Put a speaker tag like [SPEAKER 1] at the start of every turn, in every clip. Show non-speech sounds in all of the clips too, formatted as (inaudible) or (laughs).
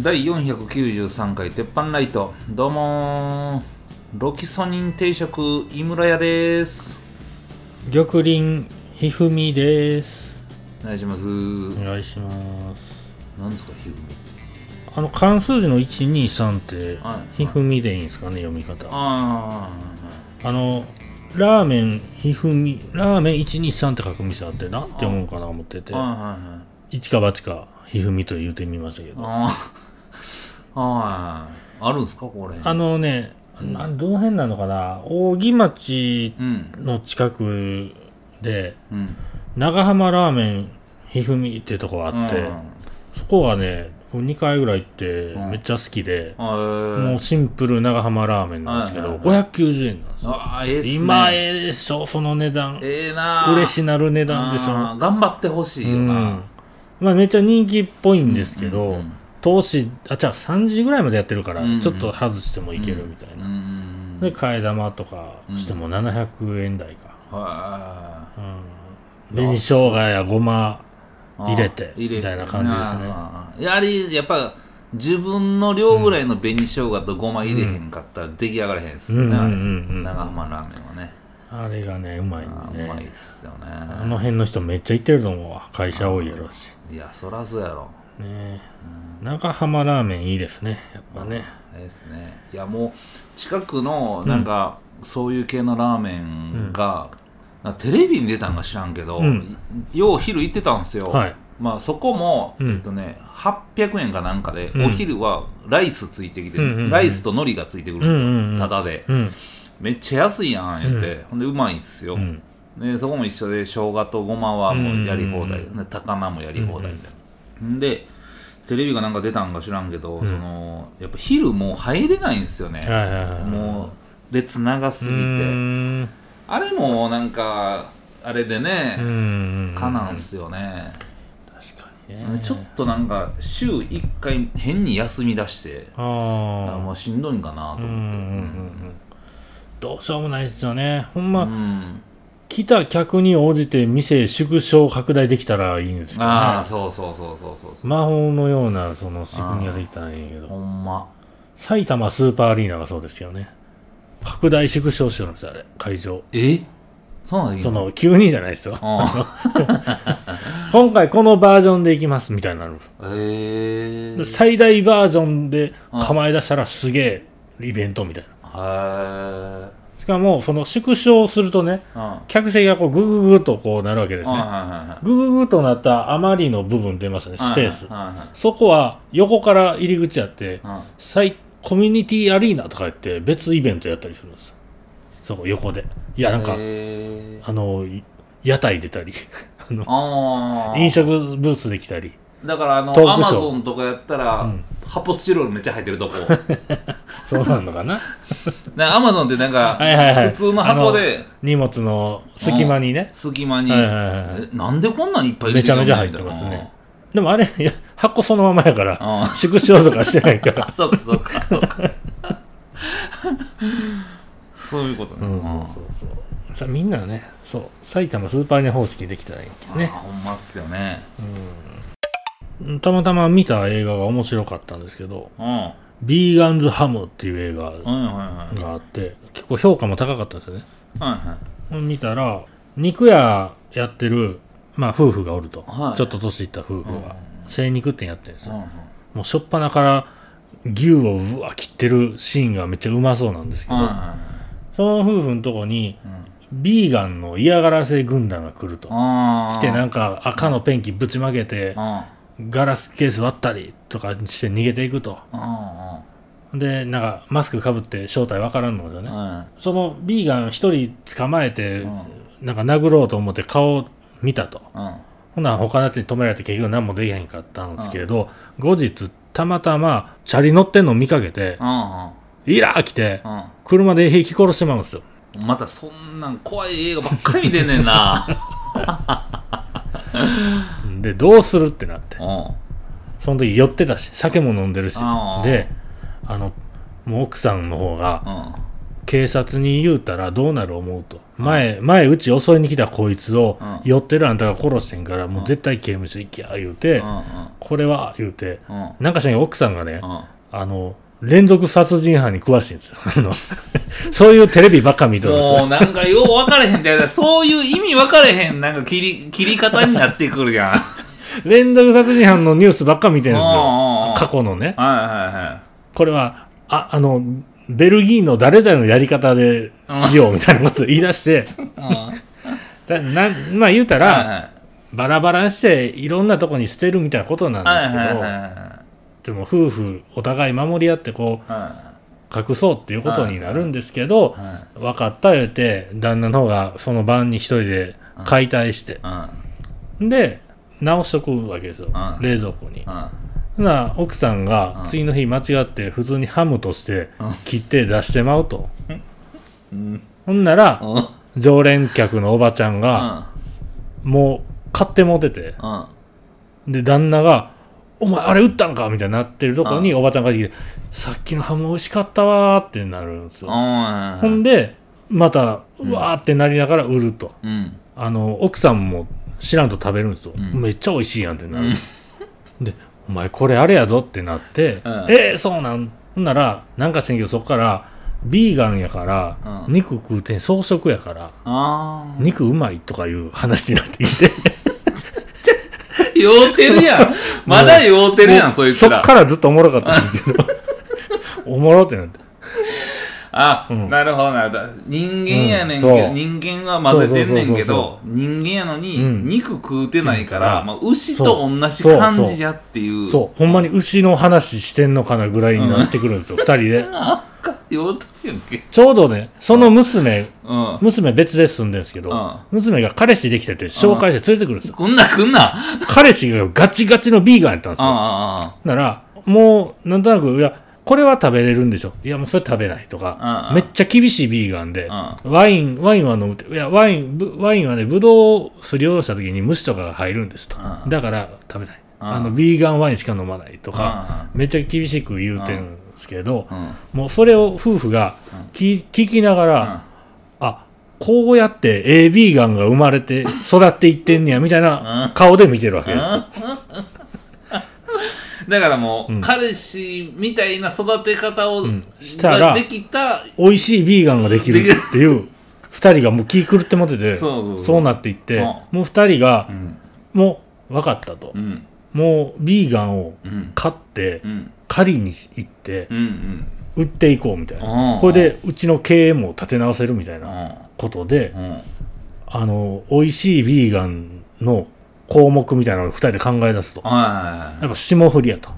[SPEAKER 1] 第493回鉄板ライト。どうもー。ロキソニン定食井村屋です。
[SPEAKER 2] 玉林ひふみです。
[SPEAKER 1] お願いします。
[SPEAKER 2] お願いします。
[SPEAKER 1] 何ですかひふみ
[SPEAKER 2] あの漢数字の123って
[SPEAKER 1] はい。
[SPEAKER 2] ひふみでいいんですかね読み方。あ
[SPEAKER 1] あ
[SPEAKER 2] のラーメンひふみラーメン123って書く店あってなって思うかな思ってて。一か八かひふみと言うてみましたけど。
[SPEAKER 1] ああはい。あるんですかこれ
[SPEAKER 2] あのね、などの辺なのかな？扇町
[SPEAKER 1] うん
[SPEAKER 2] の近くで
[SPEAKER 1] うん。
[SPEAKER 2] 長浜ラーメンひふみってとこがあって、
[SPEAKER 1] うん。
[SPEAKER 2] そこがね2回ぐらい行って
[SPEAKER 1] うん。
[SPEAKER 2] めっちゃ好きで、
[SPEAKER 1] あー。
[SPEAKER 2] もうシンプル長浜ラーメンなんですけど、
[SPEAKER 1] はいはい
[SPEAKER 2] 590円なんですよ。
[SPEAKER 1] あーええっすね。
[SPEAKER 2] 今ええでしょ、その値段。
[SPEAKER 1] ええな
[SPEAKER 2] 嬉しなる値段でしょ。
[SPEAKER 1] 頑張ってほしいよ
[SPEAKER 2] う。
[SPEAKER 1] なん。
[SPEAKER 2] まあめっちゃ人気っぽいんですけど、
[SPEAKER 1] うんうん
[SPEAKER 2] 投資、あ、じゃあ3時ぐらいまでやってるから、ちょっと外してもいけるみたいな。
[SPEAKER 1] うん。
[SPEAKER 2] で、替え玉とかしても700円台か。
[SPEAKER 1] は
[SPEAKER 2] うん。紅生姜やごま、
[SPEAKER 1] い
[SPEAKER 2] 入れて。みたいな感じですね。
[SPEAKER 1] やはりやっぱ自分の量ぐらいの紅生姜とごま入れへんかったら出来上がらへんっすね、長浜ラーメンはね。
[SPEAKER 2] あれがね、うまいんで。
[SPEAKER 1] あーうまいっ
[SPEAKER 2] ね。
[SPEAKER 1] すよ
[SPEAKER 2] あ
[SPEAKER 1] ね
[SPEAKER 2] の辺の人めっちゃ行ってると思うわ。会社多いやろうし。
[SPEAKER 1] いやそらそうやろ
[SPEAKER 2] ね長浜ラーメンいいですね。やっぱね。
[SPEAKER 1] ええですねいやもう近くのなんか、そういう系のラーメンが、なんかテレビに出たんか知らんけど、
[SPEAKER 2] うん
[SPEAKER 1] よう昼行ってたんですよ、
[SPEAKER 2] はい。
[SPEAKER 1] まあそこも、
[SPEAKER 2] うん
[SPEAKER 1] えっとね、800円かなんかで、
[SPEAKER 2] うん
[SPEAKER 1] お昼はライスついてきて、
[SPEAKER 2] うんうんうん
[SPEAKER 1] ライスと海苔がついてくるんですよ、
[SPEAKER 2] うんうんうん
[SPEAKER 1] ただで。
[SPEAKER 2] うん。
[SPEAKER 1] めっちゃ安いやん、言って。ほんで、うまいんですよ、
[SPEAKER 2] うん。
[SPEAKER 1] で、そこも一緒で、生姜とごまはもうやり放題。で高菜もやり放題みたいな。んで、テレビがなんか出たんか知らんけど、
[SPEAKER 2] ん
[SPEAKER 1] その、やっぱ昼もう入れないんですよね。もう、列長すぎ
[SPEAKER 2] う
[SPEAKER 1] て。あれもなんか、あれでね、
[SPEAKER 2] うん。
[SPEAKER 1] かなんすよね。
[SPEAKER 2] 確かにね。
[SPEAKER 1] ちょっとなんか週1回変に休み出して
[SPEAKER 2] あ。
[SPEAKER 1] もうしんどいんかなと
[SPEAKER 2] うんうんうんう
[SPEAKER 1] 思って
[SPEAKER 2] ん。どうしようもないですよね。ほん
[SPEAKER 1] う
[SPEAKER 2] ま、
[SPEAKER 1] ん
[SPEAKER 2] 来た客に応じて店縮小拡大できたらいいんですけど
[SPEAKER 1] ああ
[SPEAKER 2] ね。
[SPEAKER 1] そうそうそうそうそうそう
[SPEAKER 2] 魔法のようなその仕組みができたらいいんやけ
[SPEAKER 1] ほ
[SPEAKER 2] ど。
[SPEAKER 1] んま
[SPEAKER 2] 埼玉スーパーアリーナがそうですよね。拡大縮小してるんですよ、あれ。会場。
[SPEAKER 1] え？そうなんだ
[SPEAKER 2] その、急にじゃないですよ。
[SPEAKER 1] あ (laughs)
[SPEAKER 2] 今回このバージョンでいきますみたいになるんです
[SPEAKER 1] ええ
[SPEAKER 2] 最大バージョンで構え出したらすげえイベントみたいな。
[SPEAKER 1] へえ
[SPEAKER 2] しかも、その縮小するとね、
[SPEAKER 1] うんは
[SPEAKER 2] 客席がこうグググっとこうなるわけですね。
[SPEAKER 1] はい
[SPEAKER 2] グググっとなった余りの部分出ますね、スペース。そこは横から入り口あって、
[SPEAKER 1] はい
[SPEAKER 2] 最コミュニティアリーナとか言って別イベントやったりするんですよ。そこ横で。いや、なんか、あの、い屋台出たり、(laughs) あの、
[SPEAKER 1] ああ
[SPEAKER 2] 飲食ブースできたり。
[SPEAKER 1] だからあのアマゾンとかやったら、
[SPEAKER 2] うん
[SPEAKER 1] 発泡スチロールめっちゃ入ってるとこ。(laughs)
[SPEAKER 2] そうなのかな？
[SPEAKER 1] アマゾンってなんか、
[SPEAKER 2] はいはいはい。
[SPEAKER 1] 普通の箱で
[SPEAKER 2] 荷物の隙間にね。
[SPEAKER 1] 隙間に、
[SPEAKER 2] はいはい
[SPEAKER 1] なんでこんなんいっぱい入れ
[SPEAKER 2] めちゃめちゃ
[SPEAKER 1] ん
[SPEAKER 2] 入ってますね。でもあれ、箱そのままやから、
[SPEAKER 1] あ
[SPEAKER 2] 縮小とかしてないか
[SPEAKER 1] あ
[SPEAKER 2] ら。(laughs)
[SPEAKER 1] そうかそうかそうか。そういうことね、
[SPEAKER 2] うん、そうそうそう。さみんなね、そう、埼玉スーパーアリーナ方式できたらいいけどね。
[SPEAKER 1] あほんまっすよね。
[SPEAKER 2] うんたまたま見た映画が面白かったんですけど、
[SPEAKER 1] うんは
[SPEAKER 2] ビーガンズハムっていう映画があって、結構評価も高かったんですよね。
[SPEAKER 1] はいはい。
[SPEAKER 2] 見たら、肉屋やってる、まあ夫婦がおると。
[SPEAKER 1] はい。
[SPEAKER 2] ちょっと年いった夫婦が、精肉店やってるんですよ。
[SPEAKER 1] うん
[SPEAKER 2] もうしょっぱなから牛をうわ切ってるシーンがめっちゃうまそうなんですけど、
[SPEAKER 1] は
[SPEAKER 2] その夫婦のとこに、ビーガンの嫌がらせ軍団が来ると。来てなんか赤のペンキぶちまけて、
[SPEAKER 1] あ
[SPEAKER 2] ガラスケース割ったりとかして逃げていくと。
[SPEAKER 1] あ
[SPEAKER 2] で、なんかマスクかぶって正体わからんのですよね。
[SPEAKER 1] あ
[SPEAKER 2] そのビーガン一人捕まえて、
[SPEAKER 1] うん
[SPEAKER 2] なんか殴ろうと思って顔見たと。
[SPEAKER 1] うん
[SPEAKER 2] ほな他のやつに止められて結局何もできへんかったんですけれど、後日たまたまチャリ乗ってんの見かけて、
[SPEAKER 1] うん
[SPEAKER 2] イラー来て、
[SPEAKER 1] うん
[SPEAKER 2] 車で引き殺してまうんですよ。
[SPEAKER 1] うんまたそんなん怖い映画ばっかり見てんねんな (laughs)
[SPEAKER 2] で、どうするってなって。
[SPEAKER 1] うん
[SPEAKER 2] その時酔ってたし、酒も飲んでるし。で、あの、もう奥さんの方が、
[SPEAKER 1] うん。
[SPEAKER 2] 警察に言うたらどうなる思うと。前、前うち襲いに来たこいつを
[SPEAKER 1] うん。
[SPEAKER 2] 寄ってるあんたが殺してんから、もう絶対刑務所行きや、言うて、
[SPEAKER 1] うん
[SPEAKER 2] これは、言うて、なんかしら奥さんがね、
[SPEAKER 1] うん。
[SPEAKER 2] あの、連続殺人犯に詳しいんですよ。(laughs) あの、そういうテレビばっか見とるんですよ。
[SPEAKER 1] もうなんかよう分かれへんってそういう意味分かれへんなんか切り切り方になってくるやん。は (laughs) い
[SPEAKER 2] 連続殺人犯のニュースばっか見てるんですよ。
[SPEAKER 1] ん。
[SPEAKER 2] 過去のね。
[SPEAKER 1] はいは
[SPEAKER 2] これは、あ、あの、ベルギーの誰々のやり方でしようみたいなことを言い出して、
[SPEAKER 1] いはい
[SPEAKER 2] だなまあ言うたら、
[SPEAKER 1] はいはい。
[SPEAKER 2] バラバラにしていろんなとこに捨てるみたいなことなん
[SPEAKER 1] はい
[SPEAKER 2] ですけど、
[SPEAKER 1] はいはい
[SPEAKER 2] でも夫婦お互い守り合ってこ
[SPEAKER 1] は
[SPEAKER 2] う隠そうっていうことになるんですけど、分かった言うて旦那の方がその晩に一人で解体して、
[SPEAKER 1] うん。
[SPEAKER 2] で直しとくわけですよ、
[SPEAKER 1] うん。
[SPEAKER 2] 冷蔵庫に。な奥さんが
[SPEAKER 1] うん。
[SPEAKER 2] 次の日間違って普通にハムとして
[SPEAKER 1] うん。
[SPEAKER 2] 切って出してまうと。
[SPEAKER 1] うん。
[SPEAKER 2] ほんなら
[SPEAKER 1] うん。
[SPEAKER 2] 常連客のおばちゃんがもう買ってもうてて、
[SPEAKER 1] うん。
[SPEAKER 2] で、旦那が、お前あれ売ったんかみたいになってるとこにおばちゃんが来て、さっきのハム美味しかったわーってなるんですよ。
[SPEAKER 1] うん
[SPEAKER 2] ほんで、また、うわーってなりながら売ると。
[SPEAKER 1] うん。
[SPEAKER 2] あの、奥さんも知らんと食べるんですよ。
[SPEAKER 1] うん。
[SPEAKER 2] めっちゃ美味しいやんってなる。で、お前これあれやぞってなって、
[SPEAKER 1] うん。
[SPEAKER 2] えー、そうなん？ほんなら、なんかしんけどそっから、ビーガンやから、
[SPEAKER 1] うん。
[SPEAKER 2] 肉食うてん草食やから、肉うまいとかいう話になってきて、(laughs)
[SPEAKER 1] 酔うてるやんまだ酔うてるやんそいつら。
[SPEAKER 2] そっからずっとおもろかったんですけど、(laughs) おもろってなって。
[SPEAKER 1] あ、
[SPEAKER 2] うん。
[SPEAKER 1] なるほどなるほど。人間やねんけど、
[SPEAKER 2] うん
[SPEAKER 1] 人間は混ぜてんねんけど人間やのに、
[SPEAKER 2] うん。
[SPEAKER 1] 肉食うてないから、
[SPEAKER 2] うん。
[SPEAKER 1] まあ、牛と同じ感じやっていう。
[SPEAKER 2] そう、ほんまに牛の話してんのかなぐらいになってくるんですよ、(laughs) 二人で。ちょうどね、その娘、
[SPEAKER 1] うん
[SPEAKER 2] 娘別で住んでるんですけど、
[SPEAKER 1] うん
[SPEAKER 2] 娘が彼氏できてて紹介して連れてくるんですよ。
[SPEAKER 1] 来んな来んな
[SPEAKER 2] 彼氏がガチガチのビーガンやったんですよ。なら、もう、なんとなく、いや、これは食べれるんでしょ。いや、もうそれ食べないとか、めっちゃ厳しいビーガンで、ワイン、ワインは飲むって、いや、ワイン、ワインはね、ブドウをすりおろした時に虫とかが入るんですと。だから食べない。あの、ビーガンワインしか飲まないとか、めっちゃ厳しく言うてんですけど、
[SPEAKER 1] うん。うん
[SPEAKER 2] もうそれを夫婦が聞聞きながら、あ、こうやってええビーガンが生まれて育っていってんねや、みたいな顔で見てるわけですよ。
[SPEAKER 1] だからもう、
[SPEAKER 2] うん。
[SPEAKER 1] 彼氏みたいな育て方を、
[SPEAKER 2] ん。したら
[SPEAKER 1] ができた
[SPEAKER 2] 美味しいビーガンができるっていう、二人がもう気狂ってもってて、
[SPEAKER 1] そう
[SPEAKER 2] なっていって、
[SPEAKER 1] うん。
[SPEAKER 2] もう二人が
[SPEAKER 1] う、ん。
[SPEAKER 2] もう分かったと。
[SPEAKER 1] う。ん。
[SPEAKER 2] もうビーガンを
[SPEAKER 1] うん。
[SPEAKER 2] 買って
[SPEAKER 1] う、ん
[SPEAKER 2] 狩りに行って、売っていこうみたいな。
[SPEAKER 1] うん
[SPEAKER 2] これで、うちの経営も立て直せるみたいな
[SPEAKER 1] うん
[SPEAKER 2] ことで、
[SPEAKER 1] うん
[SPEAKER 2] あの、美味しいビーガンの項目みたいなのを二人で考え出すと。
[SPEAKER 1] は
[SPEAKER 2] やっぱ霜降りやと。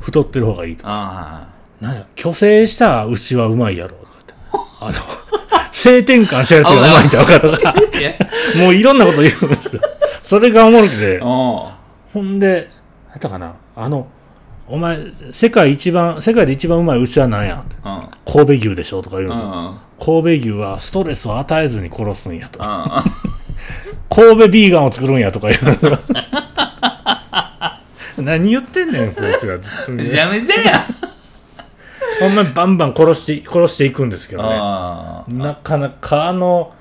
[SPEAKER 2] 太ってる方がいいと。
[SPEAKER 1] あ
[SPEAKER 2] なんや、虚勢した牛はうまいやろ。とかって (laughs) あの、性転換したやつがうまいんちゃうかとか、もういろんなこと言うんですよ。それがおもろくて、
[SPEAKER 1] お
[SPEAKER 2] ほんで、何やったかな、あの、お前、世界一番、世界で一番うまい牛は何や？
[SPEAKER 1] うんうん
[SPEAKER 2] 神戸牛でしょ？とか言うん
[SPEAKER 1] う
[SPEAKER 2] ですよ。
[SPEAKER 1] ん
[SPEAKER 2] 神戸牛はストレスを与えずに殺すんやと。
[SPEAKER 1] あ (laughs)
[SPEAKER 2] 神戸ビーガンを作るんやとか言うんですよ。(laughs) 何言ってんねん、こいつらずっとね
[SPEAKER 1] めちゃめちゃや
[SPEAKER 2] ほんまにバンバン殺して、殺していくんですけどね。なかなかあの、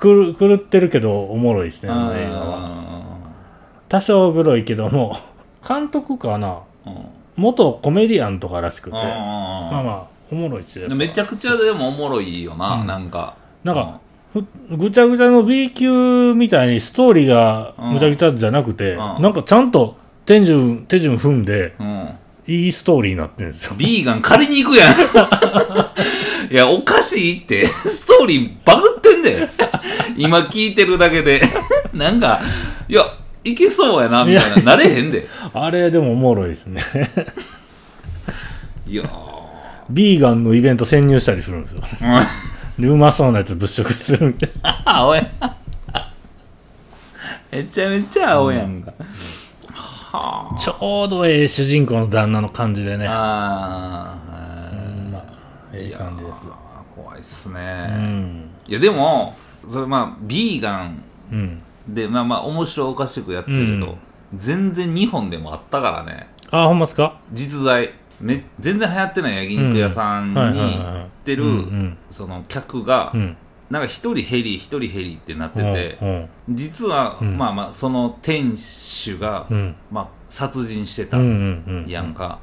[SPEAKER 2] くる狂ってるけどおもろいですね、あの映画は。
[SPEAKER 1] あ
[SPEAKER 2] 多少グロいけども、監督かな？元コメディアンとからしくて、まあ
[SPEAKER 1] あ
[SPEAKER 2] まあ、おもろいっすよ。
[SPEAKER 1] ーめちゃくちゃでもおもろいよな、
[SPEAKER 2] うん。
[SPEAKER 1] なんか。
[SPEAKER 2] なんか、ふぐちゃぐちゃの B 級みたいにストーリーがぐちゃぐちゃじゃなくて、
[SPEAKER 1] うん。
[SPEAKER 2] なんかちゃんと手順、手順踏んで、
[SPEAKER 1] うん。
[SPEAKER 2] いいストーリーになってるんですよ。
[SPEAKER 1] ビーガン借りに行くやん。(laughs) いやおかしいって。ストーリーバグってんで今聞いてるだけで。なんかいやいけそうやなみたいななれへんで
[SPEAKER 2] あれでもおもろいですね。
[SPEAKER 1] いや
[SPEAKER 2] ビーガンのイベント潜入したりするんですよ。(laughs) うまそうなやつ物色するみたいな。(laughs)
[SPEAKER 1] 青やめちゃめちゃ青やんか、は
[SPEAKER 2] ちょうどええ主人公の旦那の感じでね。
[SPEAKER 1] ああ
[SPEAKER 2] うんまあ、ええ感じです。
[SPEAKER 1] 怖いっす
[SPEAKER 2] う
[SPEAKER 1] ね、
[SPEAKER 2] ん。
[SPEAKER 1] いやでもそれまあビーガン
[SPEAKER 2] うん。
[SPEAKER 1] でまあまあ面白おかしくやってるけど、全然日本でもあったからね。
[SPEAKER 2] あ、ほんまっすか？
[SPEAKER 1] 実在。め全然流行ってない焼肉屋さんに行ってる、その客が、
[SPEAKER 2] うん
[SPEAKER 1] なんか一人ヘリ一人ヘリってなってて、
[SPEAKER 2] うん。
[SPEAKER 1] 実は、
[SPEAKER 2] うん。
[SPEAKER 1] まあまあその店主が、
[SPEAKER 2] うん。
[SPEAKER 1] まあ、殺人してたやんか、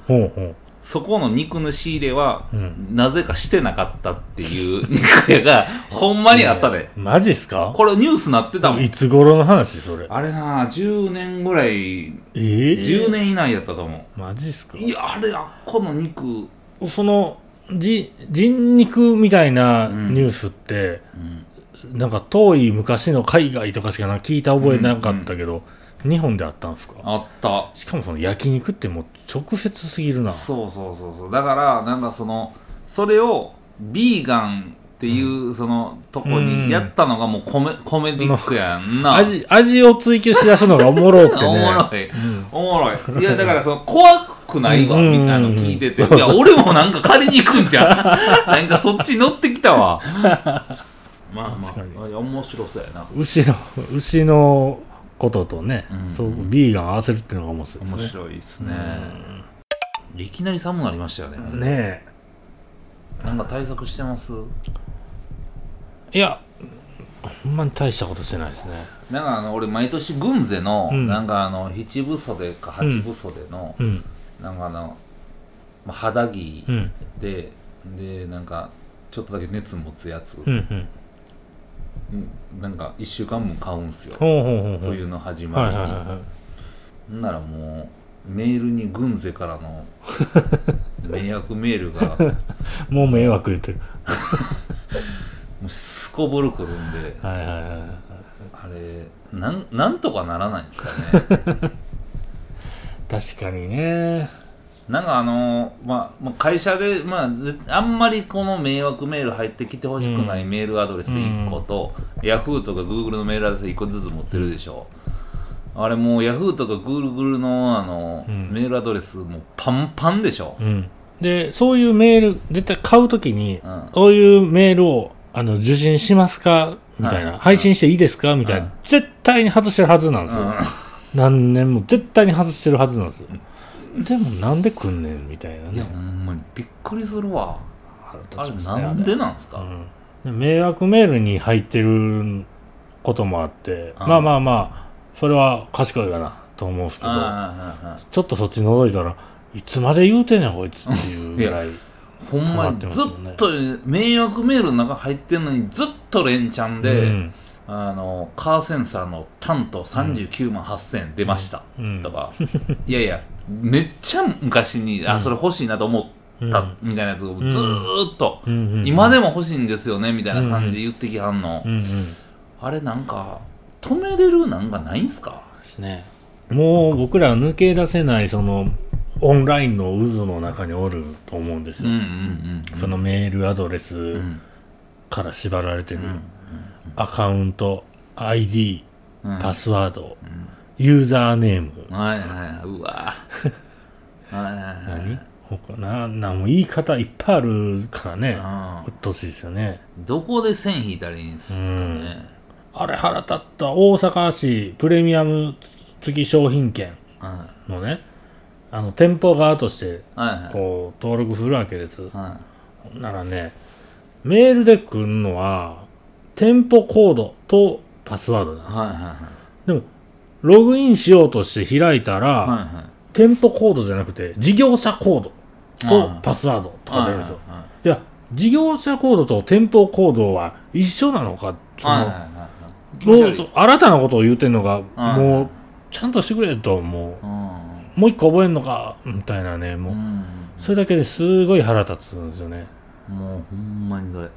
[SPEAKER 1] そこの肉の仕入れは、
[SPEAKER 2] うん。
[SPEAKER 1] なぜかしてなかったっていう (laughs) 肉屋がほんまにあったで、
[SPEAKER 2] マジっすか？
[SPEAKER 1] これニュースなってたもん。
[SPEAKER 2] いつ頃の話それ？
[SPEAKER 1] あれな10年ぐらい
[SPEAKER 2] ええ
[SPEAKER 1] 10年以内やったと思う、
[SPEAKER 2] マジっすか？
[SPEAKER 1] いやあれあっこの肉、うん、
[SPEAKER 2] そのじ人肉みたいなニュースって、なんか遠い昔の海外とかしかな聞いた覚えなかったけど、日本であったんですか？
[SPEAKER 1] あった。
[SPEAKER 2] しかもその焼肉ってもう直接すぎるな。
[SPEAKER 1] そうそうそうそう。だからなんかそのそれをビーガンっていうそのとこ
[SPEAKER 2] うん。
[SPEAKER 1] にやったのがもうコメコメディックやんな。
[SPEAKER 2] 味味を追求しだすのがおもろってね。(laughs)
[SPEAKER 1] おもろい、
[SPEAKER 2] ん。
[SPEAKER 1] おもろい。いやだからその怖くないわ
[SPEAKER 2] うん。
[SPEAKER 1] みたいなの聞いてて。いや俺もなんか借りに行くんじゃん (laughs) なんかそっち乗ってきたわ。(laughs) まあまあ面白そうやな。
[SPEAKER 2] 牛の牛のこととね、
[SPEAKER 1] うん。
[SPEAKER 2] そうビーガン合わせるっていうのが面白い
[SPEAKER 1] 面
[SPEAKER 2] ですね。
[SPEAKER 1] 白いですね、いきなり寒くなりましたよね。
[SPEAKER 2] ね
[SPEAKER 1] なんか対策してます？
[SPEAKER 2] えいやほんまに大したことしてないですね。
[SPEAKER 1] なんかあの俺毎年軍勢の、
[SPEAKER 2] うん。
[SPEAKER 1] なんかあの七分袖か八分袖の、
[SPEAKER 2] うん。
[SPEAKER 1] なんかあの、まあ、肌着
[SPEAKER 2] うん。
[SPEAKER 1] で、でなんかちょっとだけ熱持つやつ、
[SPEAKER 2] うんうん
[SPEAKER 1] うんなんか1週間分買うんすよ、冬の始まりに、
[SPEAKER 2] はい
[SPEAKER 1] ならもうメールに軍勢からの (laughs) 迷惑メールが。も (laughs)
[SPEAKER 2] もう迷惑言ってる。(laughs)
[SPEAKER 1] うすこぶるくるんで。
[SPEAKER 2] はいはいはい
[SPEAKER 1] あれなんなんとかならないんですかね。
[SPEAKER 2] 確かにね
[SPEAKER 1] なんかあのまあ、まあ、会社で、まあ、ぜあんまりこの迷惑メール入ってきてほしくないメールアドレス1個と、ヤフーとかグーグルのメールアドレス1個ずつ持ってるでしょ、あれもうヤフーとかグーグルのあの、
[SPEAKER 2] うん。
[SPEAKER 1] メールアドレスもうパンパンでしょ、
[SPEAKER 2] うん。でそういうメール絶対買うときに、
[SPEAKER 1] うん。
[SPEAKER 2] そういうメールをあの受信しますか？みたいな、
[SPEAKER 1] はい
[SPEAKER 2] 配信していいですか？みたいな、
[SPEAKER 1] うん。
[SPEAKER 2] 絶対に外してるはずなんですよ、
[SPEAKER 1] うん。
[SPEAKER 2] 何年も絶対に外してるはずなんですよ、でもなんで来んねんみたいない
[SPEAKER 1] や
[SPEAKER 2] ね
[SPEAKER 1] ほんまにびっくりするわ。あれなんでなんすか、
[SPEAKER 2] うん。で迷惑メールに入ってることもあって、
[SPEAKER 1] うん。
[SPEAKER 2] まあまあまあそれは賢いかなと思うんですけど
[SPEAKER 1] あ
[SPEAKER 2] ちょっとそっち覗いたらいつまで言うてんねんこいつっていうぐらい
[SPEAKER 1] ほんまにずっと迷惑メールの中入ってんのにずっと連チャンで、
[SPEAKER 2] うん。
[SPEAKER 1] あのカーセンサーのタント39万8000円出ました、
[SPEAKER 2] うん。
[SPEAKER 1] とか。いやいやめっちゃ昔に、あそれ欲しいなと思ったみたいなやつをずーっと、
[SPEAKER 2] うんうん
[SPEAKER 1] 今でも欲しいんですよねみたいな感じで言ってきはんの、
[SPEAKER 2] うんうん。
[SPEAKER 1] あれなんか止めれるなんかないんすか？
[SPEAKER 2] ですね。もう僕らは抜け出せないそのオンラインの渦の中におると思うんですよ、
[SPEAKER 1] うんうんうん
[SPEAKER 2] そのメールアドレ
[SPEAKER 1] う
[SPEAKER 2] ス
[SPEAKER 1] ん。
[SPEAKER 2] から縛られてる、
[SPEAKER 1] うん
[SPEAKER 2] アカウント ID
[SPEAKER 1] うん。
[SPEAKER 2] パスワード、ユーザーネーム。
[SPEAKER 1] はいはいうわ。(laughs) はいはいはい
[SPEAKER 2] 何？他ななんも言い方いっぱいあるからね。
[SPEAKER 1] あ
[SPEAKER 2] うっとうしいですよね。
[SPEAKER 1] どこで線引いたらいいんすかね。
[SPEAKER 2] あれ腹立った大阪市プレミアム付き商品券
[SPEAKER 1] は
[SPEAKER 2] のねあの店舗側として
[SPEAKER 1] いはい。
[SPEAKER 2] こう登録するわけです。
[SPEAKER 1] は
[SPEAKER 2] ならねメールで来るのは店舗コードとパスワードだ。
[SPEAKER 1] いはいはいはい。
[SPEAKER 2] でもログインしようとして開いたら、
[SPEAKER 1] はいはい。
[SPEAKER 2] 店舗コードじゃなくて事業者コードとパスワードとか出るんですよ、
[SPEAKER 1] はい
[SPEAKER 2] や事業者コードと店舗コードは一緒なのかその、
[SPEAKER 1] はいはいはい気持ち悪い。
[SPEAKER 2] もう新たなことを言うてんのが、
[SPEAKER 1] はい
[SPEAKER 2] もうちゃんとしてくれとも
[SPEAKER 1] う。
[SPEAKER 2] もう一個覚えんのかみたいなねもう、
[SPEAKER 1] うん
[SPEAKER 2] それだけですごい腹立つんですよね。
[SPEAKER 1] もうほんまにそれ。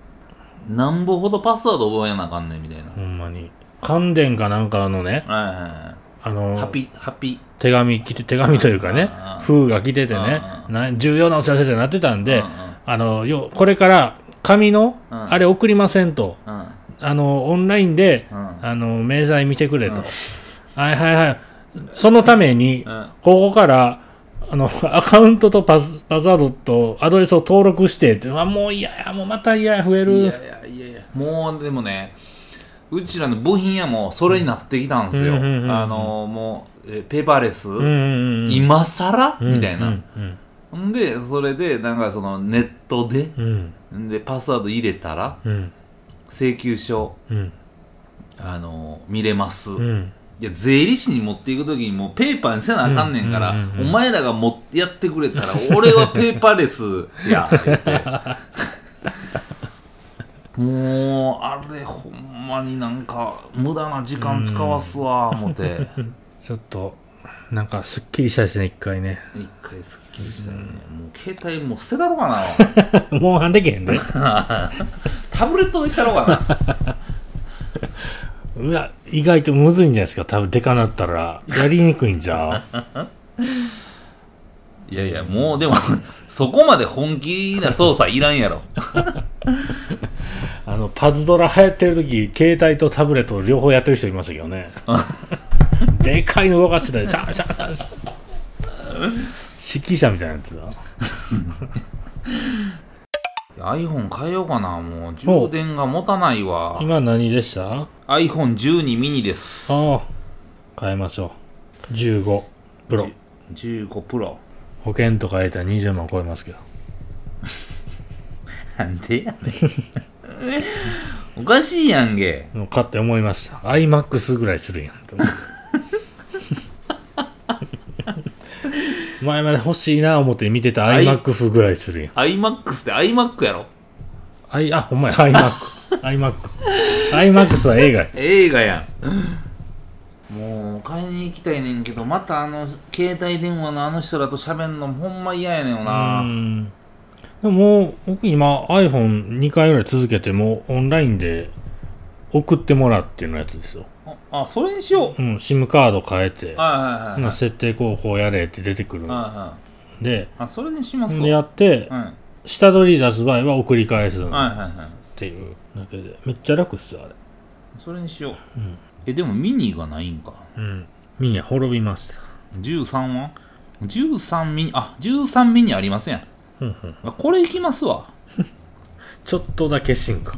[SPEAKER 1] なんぼほどパスワード覚えなあかんねんみたいな。
[SPEAKER 2] ほんまに。関電かなんかのね
[SPEAKER 1] はいはいは
[SPEAKER 2] あの
[SPEAKER 1] いハピハピ。
[SPEAKER 2] 手紙来て手紙というかね封が来ててね重要なお知らせってなってたんであのよこれから紙の
[SPEAKER 1] うん。
[SPEAKER 2] あれ送りませんと
[SPEAKER 1] うん。
[SPEAKER 2] あのオンラインで
[SPEAKER 1] うん。
[SPEAKER 2] あの明細見てくれと。
[SPEAKER 1] うん。
[SPEAKER 2] はいはいはい。そのために
[SPEAKER 1] うん。
[SPEAKER 2] ここからあの (laughs) アカウントとパスパスワードとアドレスを登録してってあもう嫌やもうまた嫌や増える。
[SPEAKER 1] いやいやいやもうでもねうちらの部品屋もそれになってきたんですよ、あのもうえペーパーレス、今更、
[SPEAKER 2] うん
[SPEAKER 1] みたいな、
[SPEAKER 2] うん
[SPEAKER 1] でそれでなんかそのネットで
[SPEAKER 2] うん。
[SPEAKER 1] でパスワード入れたら
[SPEAKER 2] うん。
[SPEAKER 1] 請求書
[SPEAKER 2] うん。
[SPEAKER 1] あの見れます、
[SPEAKER 2] うん。
[SPEAKER 1] いや税理士に持っていくときにもうペーパーにせなあかんねんから、お前らが持ってやってくれたら俺はペーパーレスや言って (laughs) もうあれほんまになんか無駄な時間使わすわ思って。(laughs)
[SPEAKER 2] ちょっとなんかすっきりしたですね一回ね。
[SPEAKER 1] 一回すっきりしたよね、もう携帯もう捨てたろうかな。(laughs)
[SPEAKER 2] もうはんでけへんね (laughs)
[SPEAKER 1] タブレットにしたろうかな。
[SPEAKER 2] うわ意外とむずいんじゃないですか。多分でかなったら。やりにくいんじゃう？
[SPEAKER 1] いやいやもうでもそこまで本気な操作いらんやろ
[SPEAKER 2] あのパズドラ流行ってる時携帯とタブレット両方やってる人いましたけどね。(laughs) でかいの動かしてたりシャンシャンシャンシャン指揮者みたいなやつだ。
[SPEAKER 1] iPhone 変えようかな。もう充電が持たないわ。
[SPEAKER 2] 今何でした？あ
[SPEAKER 1] iPhone12 ミニです。
[SPEAKER 2] あ変えましょう。15プロ。
[SPEAKER 1] 15プロ。
[SPEAKER 2] 保険とか入れたら20万超えますけど。(laughs)
[SPEAKER 1] なんでやねん (laughs) (laughs) おかしいやんけ。
[SPEAKER 2] もう買って思いました。iMAX ぐらいするやんと思って (laughs) 前まで欲しいな思って見てた iMAX ぐらいするや。ん
[SPEAKER 1] iMAX って iMac やろ？
[SPEAKER 2] あほんまや。iMac iMac iMAX は映画や。
[SPEAKER 1] 映画やん。もう買いに行きたいねんけどまたあの携帯電話のあの人らと喋んのほんま嫌やねんよ
[SPEAKER 2] う
[SPEAKER 1] な、
[SPEAKER 2] んでも僕今 iPhone2 回ぐらい続けてもうオンラインで送ってもらってのやつですよ。
[SPEAKER 1] ああそれにしよう。
[SPEAKER 2] うん SIM カード変えて
[SPEAKER 1] はいはいはい
[SPEAKER 2] まあ
[SPEAKER 1] はい
[SPEAKER 2] 設定候補やれって出てくるん
[SPEAKER 1] はいは
[SPEAKER 2] で
[SPEAKER 1] い。あそれにします
[SPEAKER 2] でや
[SPEAKER 1] わ
[SPEAKER 2] って
[SPEAKER 1] うん。はい
[SPEAKER 2] 下取り出す場合は送り返すっ
[SPEAKER 1] はいはい
[SPEAKER 2] ていうだけでめっちゃ楽っすよあれ。
[SPEAKER 1] それにしよう。
[SPEAKER 2] うん、
[SPEAKER 1] えでもミニがないんか。
[SPEAKER 2] うん、ミニは滅びました。
[SPEAKER 1] 13は？13ミニあ13ミニありますやん
[SPEAKER 2] うんうん
[SPEAKER 1] あこれいきますわ。(laughs)
[SPEAKER 2] ちょっとだけ進化。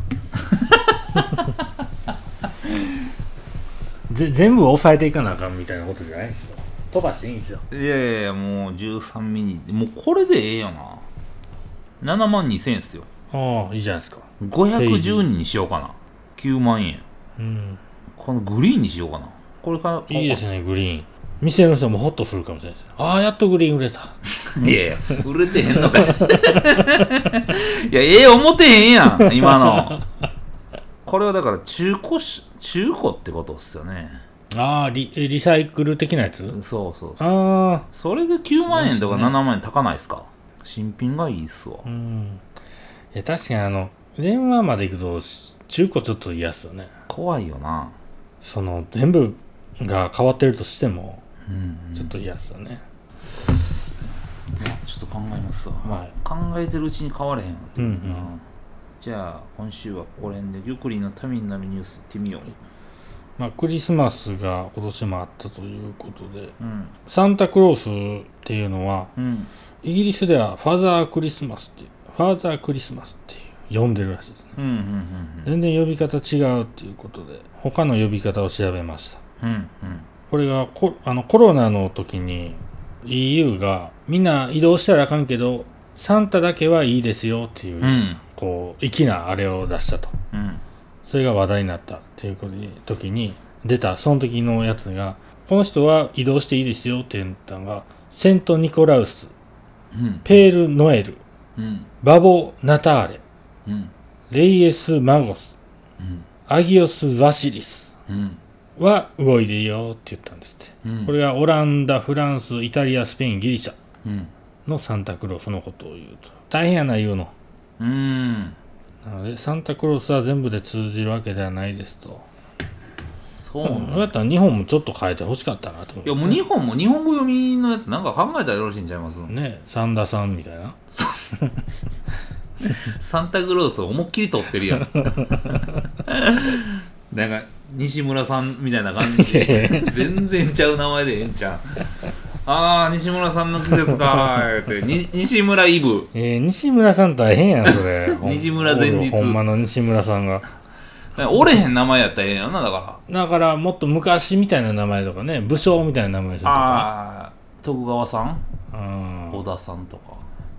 [SPEAKER 2] ぜ全部抑えていかなあかんみたいなことじゃないですよ。飛ばしていいんですよ。
[SPEAKER 1] いやいやいやもう13ミニ。もうこれでええよな。7万2000円ですよ。
[SPEAKER 2] ああいいじゃないですか。
[SPEAKER 1] 510人にしようかな。9万円。
[SPEAKER 2] うん。
[SPEAKER 1] このグリーンにしようかな。これから
[SPEAKER 2] いいですねグリーン店の人もホッとするかもしれないですああやっとグリーン売れた。
[SPEAKER 1] いやいや売れてへんのかい。(laughs) いやええ思てへんやん今の。これはだから中古し中古ってことっすよね。
[SPEAKER 2] ああリえリサイクル的なやつ？
[SPEAKER 1] そうそうそう。
[SPEAKER 2] ああ
[SPEAKER 1] それで9万円とか
[SPEAKER 2] そうですね
[SPEAKER 1] 7万円高ないっすか？新品がいいっすわ。
[SPEAKER 2] うん。いや確かにあの電話まで行くとし中古ちょっと嫌っすよね。
[SPEAKER 1] 怖いよな。
[SPEAKER 2] その全部が変わってるとしても
[SPEAKER 1] うん、
[SPEAKER 2] ちょっと嫌っすよね、
[SPEAKER 1] まあちょっと考えますわ、
[SPEAKER 2] はい。
[SPEAKER 1] 考えてるうちに変われへんわ。っていうな、
[SPEAKER 2] うん。うん。
[SPEAKER 1] じゃあ今週はここら辺で玉林のためになるニュースいってみよう、
[SPEAKER 2] まあ、クリスマスが今年もあったということで。
[SPEAKER 1] うん。
[SPEAKER 2] サンタクロースっていうのは
[SPEAKER 1] うん。
[SPEAKER 2] イギリスではファザークリスマスってファーザークリスマスっていう呼んでるらしいですね。
[SPEAKER 1] うんうんうん。
[SPEAKER 2] 全然呼び方違うっていうことで他の呼び方を調べました。
[SPEAKER 1] うんうん
[SPEAKER 2] これがコあのコロナの時に EU がみんな移動したらあかんけどサンタだけはいいですよっていう、
[SPEAKER 1] うん。
[SPEAKER 2] こう粋なあれを出したと。
[SPEAKER 1] うん。
[SPEAKER 2] それが話題になったっていう時に出たその時のやつがこの人は移動していいですよって言ったのがセント・ニコラウス。
[SPEAKER 1] うん。
[SPEAKER 2] ペール・ノエル。
[SPEAKER 1] うん。
[SPEAKER 2] バボ・ナターレ。
[SPEAKER 1] うん。
[SPEAKER 2] レイエス・マゴス。
[SPEAKER 1] うん。
[SPEAKER 2] アギオス・ワシリス。
[SPEAKER 1] うん
[SPEAKER 2] は動いていいよって言ったんですって
[SPEAKER 1] うん
[SPEAKER 2] これがオランダ、フランス、イタリア、スペイン、ギリシャ
[SPEAKER 1] うん
[SPEAKER 2] のサンタクロースのことを言うと。大変やな、言うの。
[SPEAKER 1] うん
[SPEAKER 2] なので、サンタクロースは全部で通じるわけではないですと。
[SPEAKER 1] そう
[SPEAKER 2] うん、
[SPEAKER 1] なん
[SPEAKER 2] そうやったら日本もちょっと変えてほしかったなと思
[SPEAKER 1] いやもう日本も日本語読みのやつなんか考えたらよろしいんちゃいます？
[SPEAKER 2] ね、サンダさんみたいな。(laughs)
[SPEAKER 1] サンタクロースを思いっきり取ってるやん (laughs) なんか西村さんみたいな感じ。で (laughs) 全然ちゃう名前でええんちゃう。ああ西村さんの季節かーって。(laughs) に西村イブ。
[SPEAKER 2] えー、西村さん大変やん、それ。(laughs)
[SPEAKER 1] 西村前日。
[SPEAKER 2] ほんまの西村さんが。
[SPEAKER 1] 折れへん名前やったらええやんなだから。
[SPEAKER 2] だから、もっと昔みたいな名前とかね、武将みたいな名前するとか。
[SPEAKER 1] ああ徳川さん？
[SPEAKER 2] うん
[SPEAKER 1] 小田さんとか。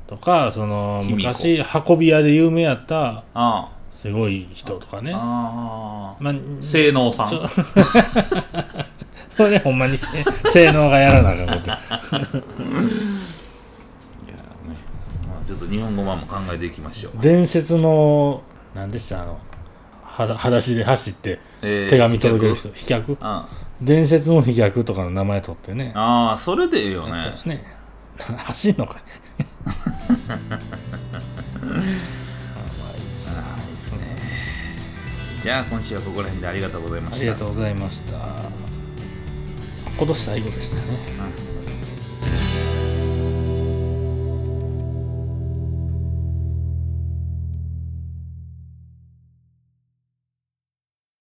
[SPEAKER 2] とかその昔運び屋で有名やった。
[SPEAKER 1] あ
[SPEAKER 2] すごい人とかね。
[SPEAKER 1] ああ
[SPEAKER 2] まあ
[SPEAKER 1] あ性能さん。(laughs)
[SPEAKER 2] それほんまにせ性能がやらなあかんこと。(laughs)
[SPEAKER 1] いやね、まあ、ちょっと日本語版も考えていきましょう、
[SPEAKER 2] 伝説の何でしたあのはだ裸足で走って
[SPEAKER 1] えー
[SPEAKER 2] 手紙届ける人飛脚？
[SPEAKER 1] あ
[SPEAKER 2] 伝説の飛脚とかの名前取ってね。
[SPEAKER 1] あーそれでいいよね。
[SPEAKER 2] ね走んのかい (laughs)
[SPEAKER 1] じゃあ今週はここら辺でありがとうございました。
[SPEAKER 2] ありがとうございました。今年最後でしたね。
[SPEAKER 1] うん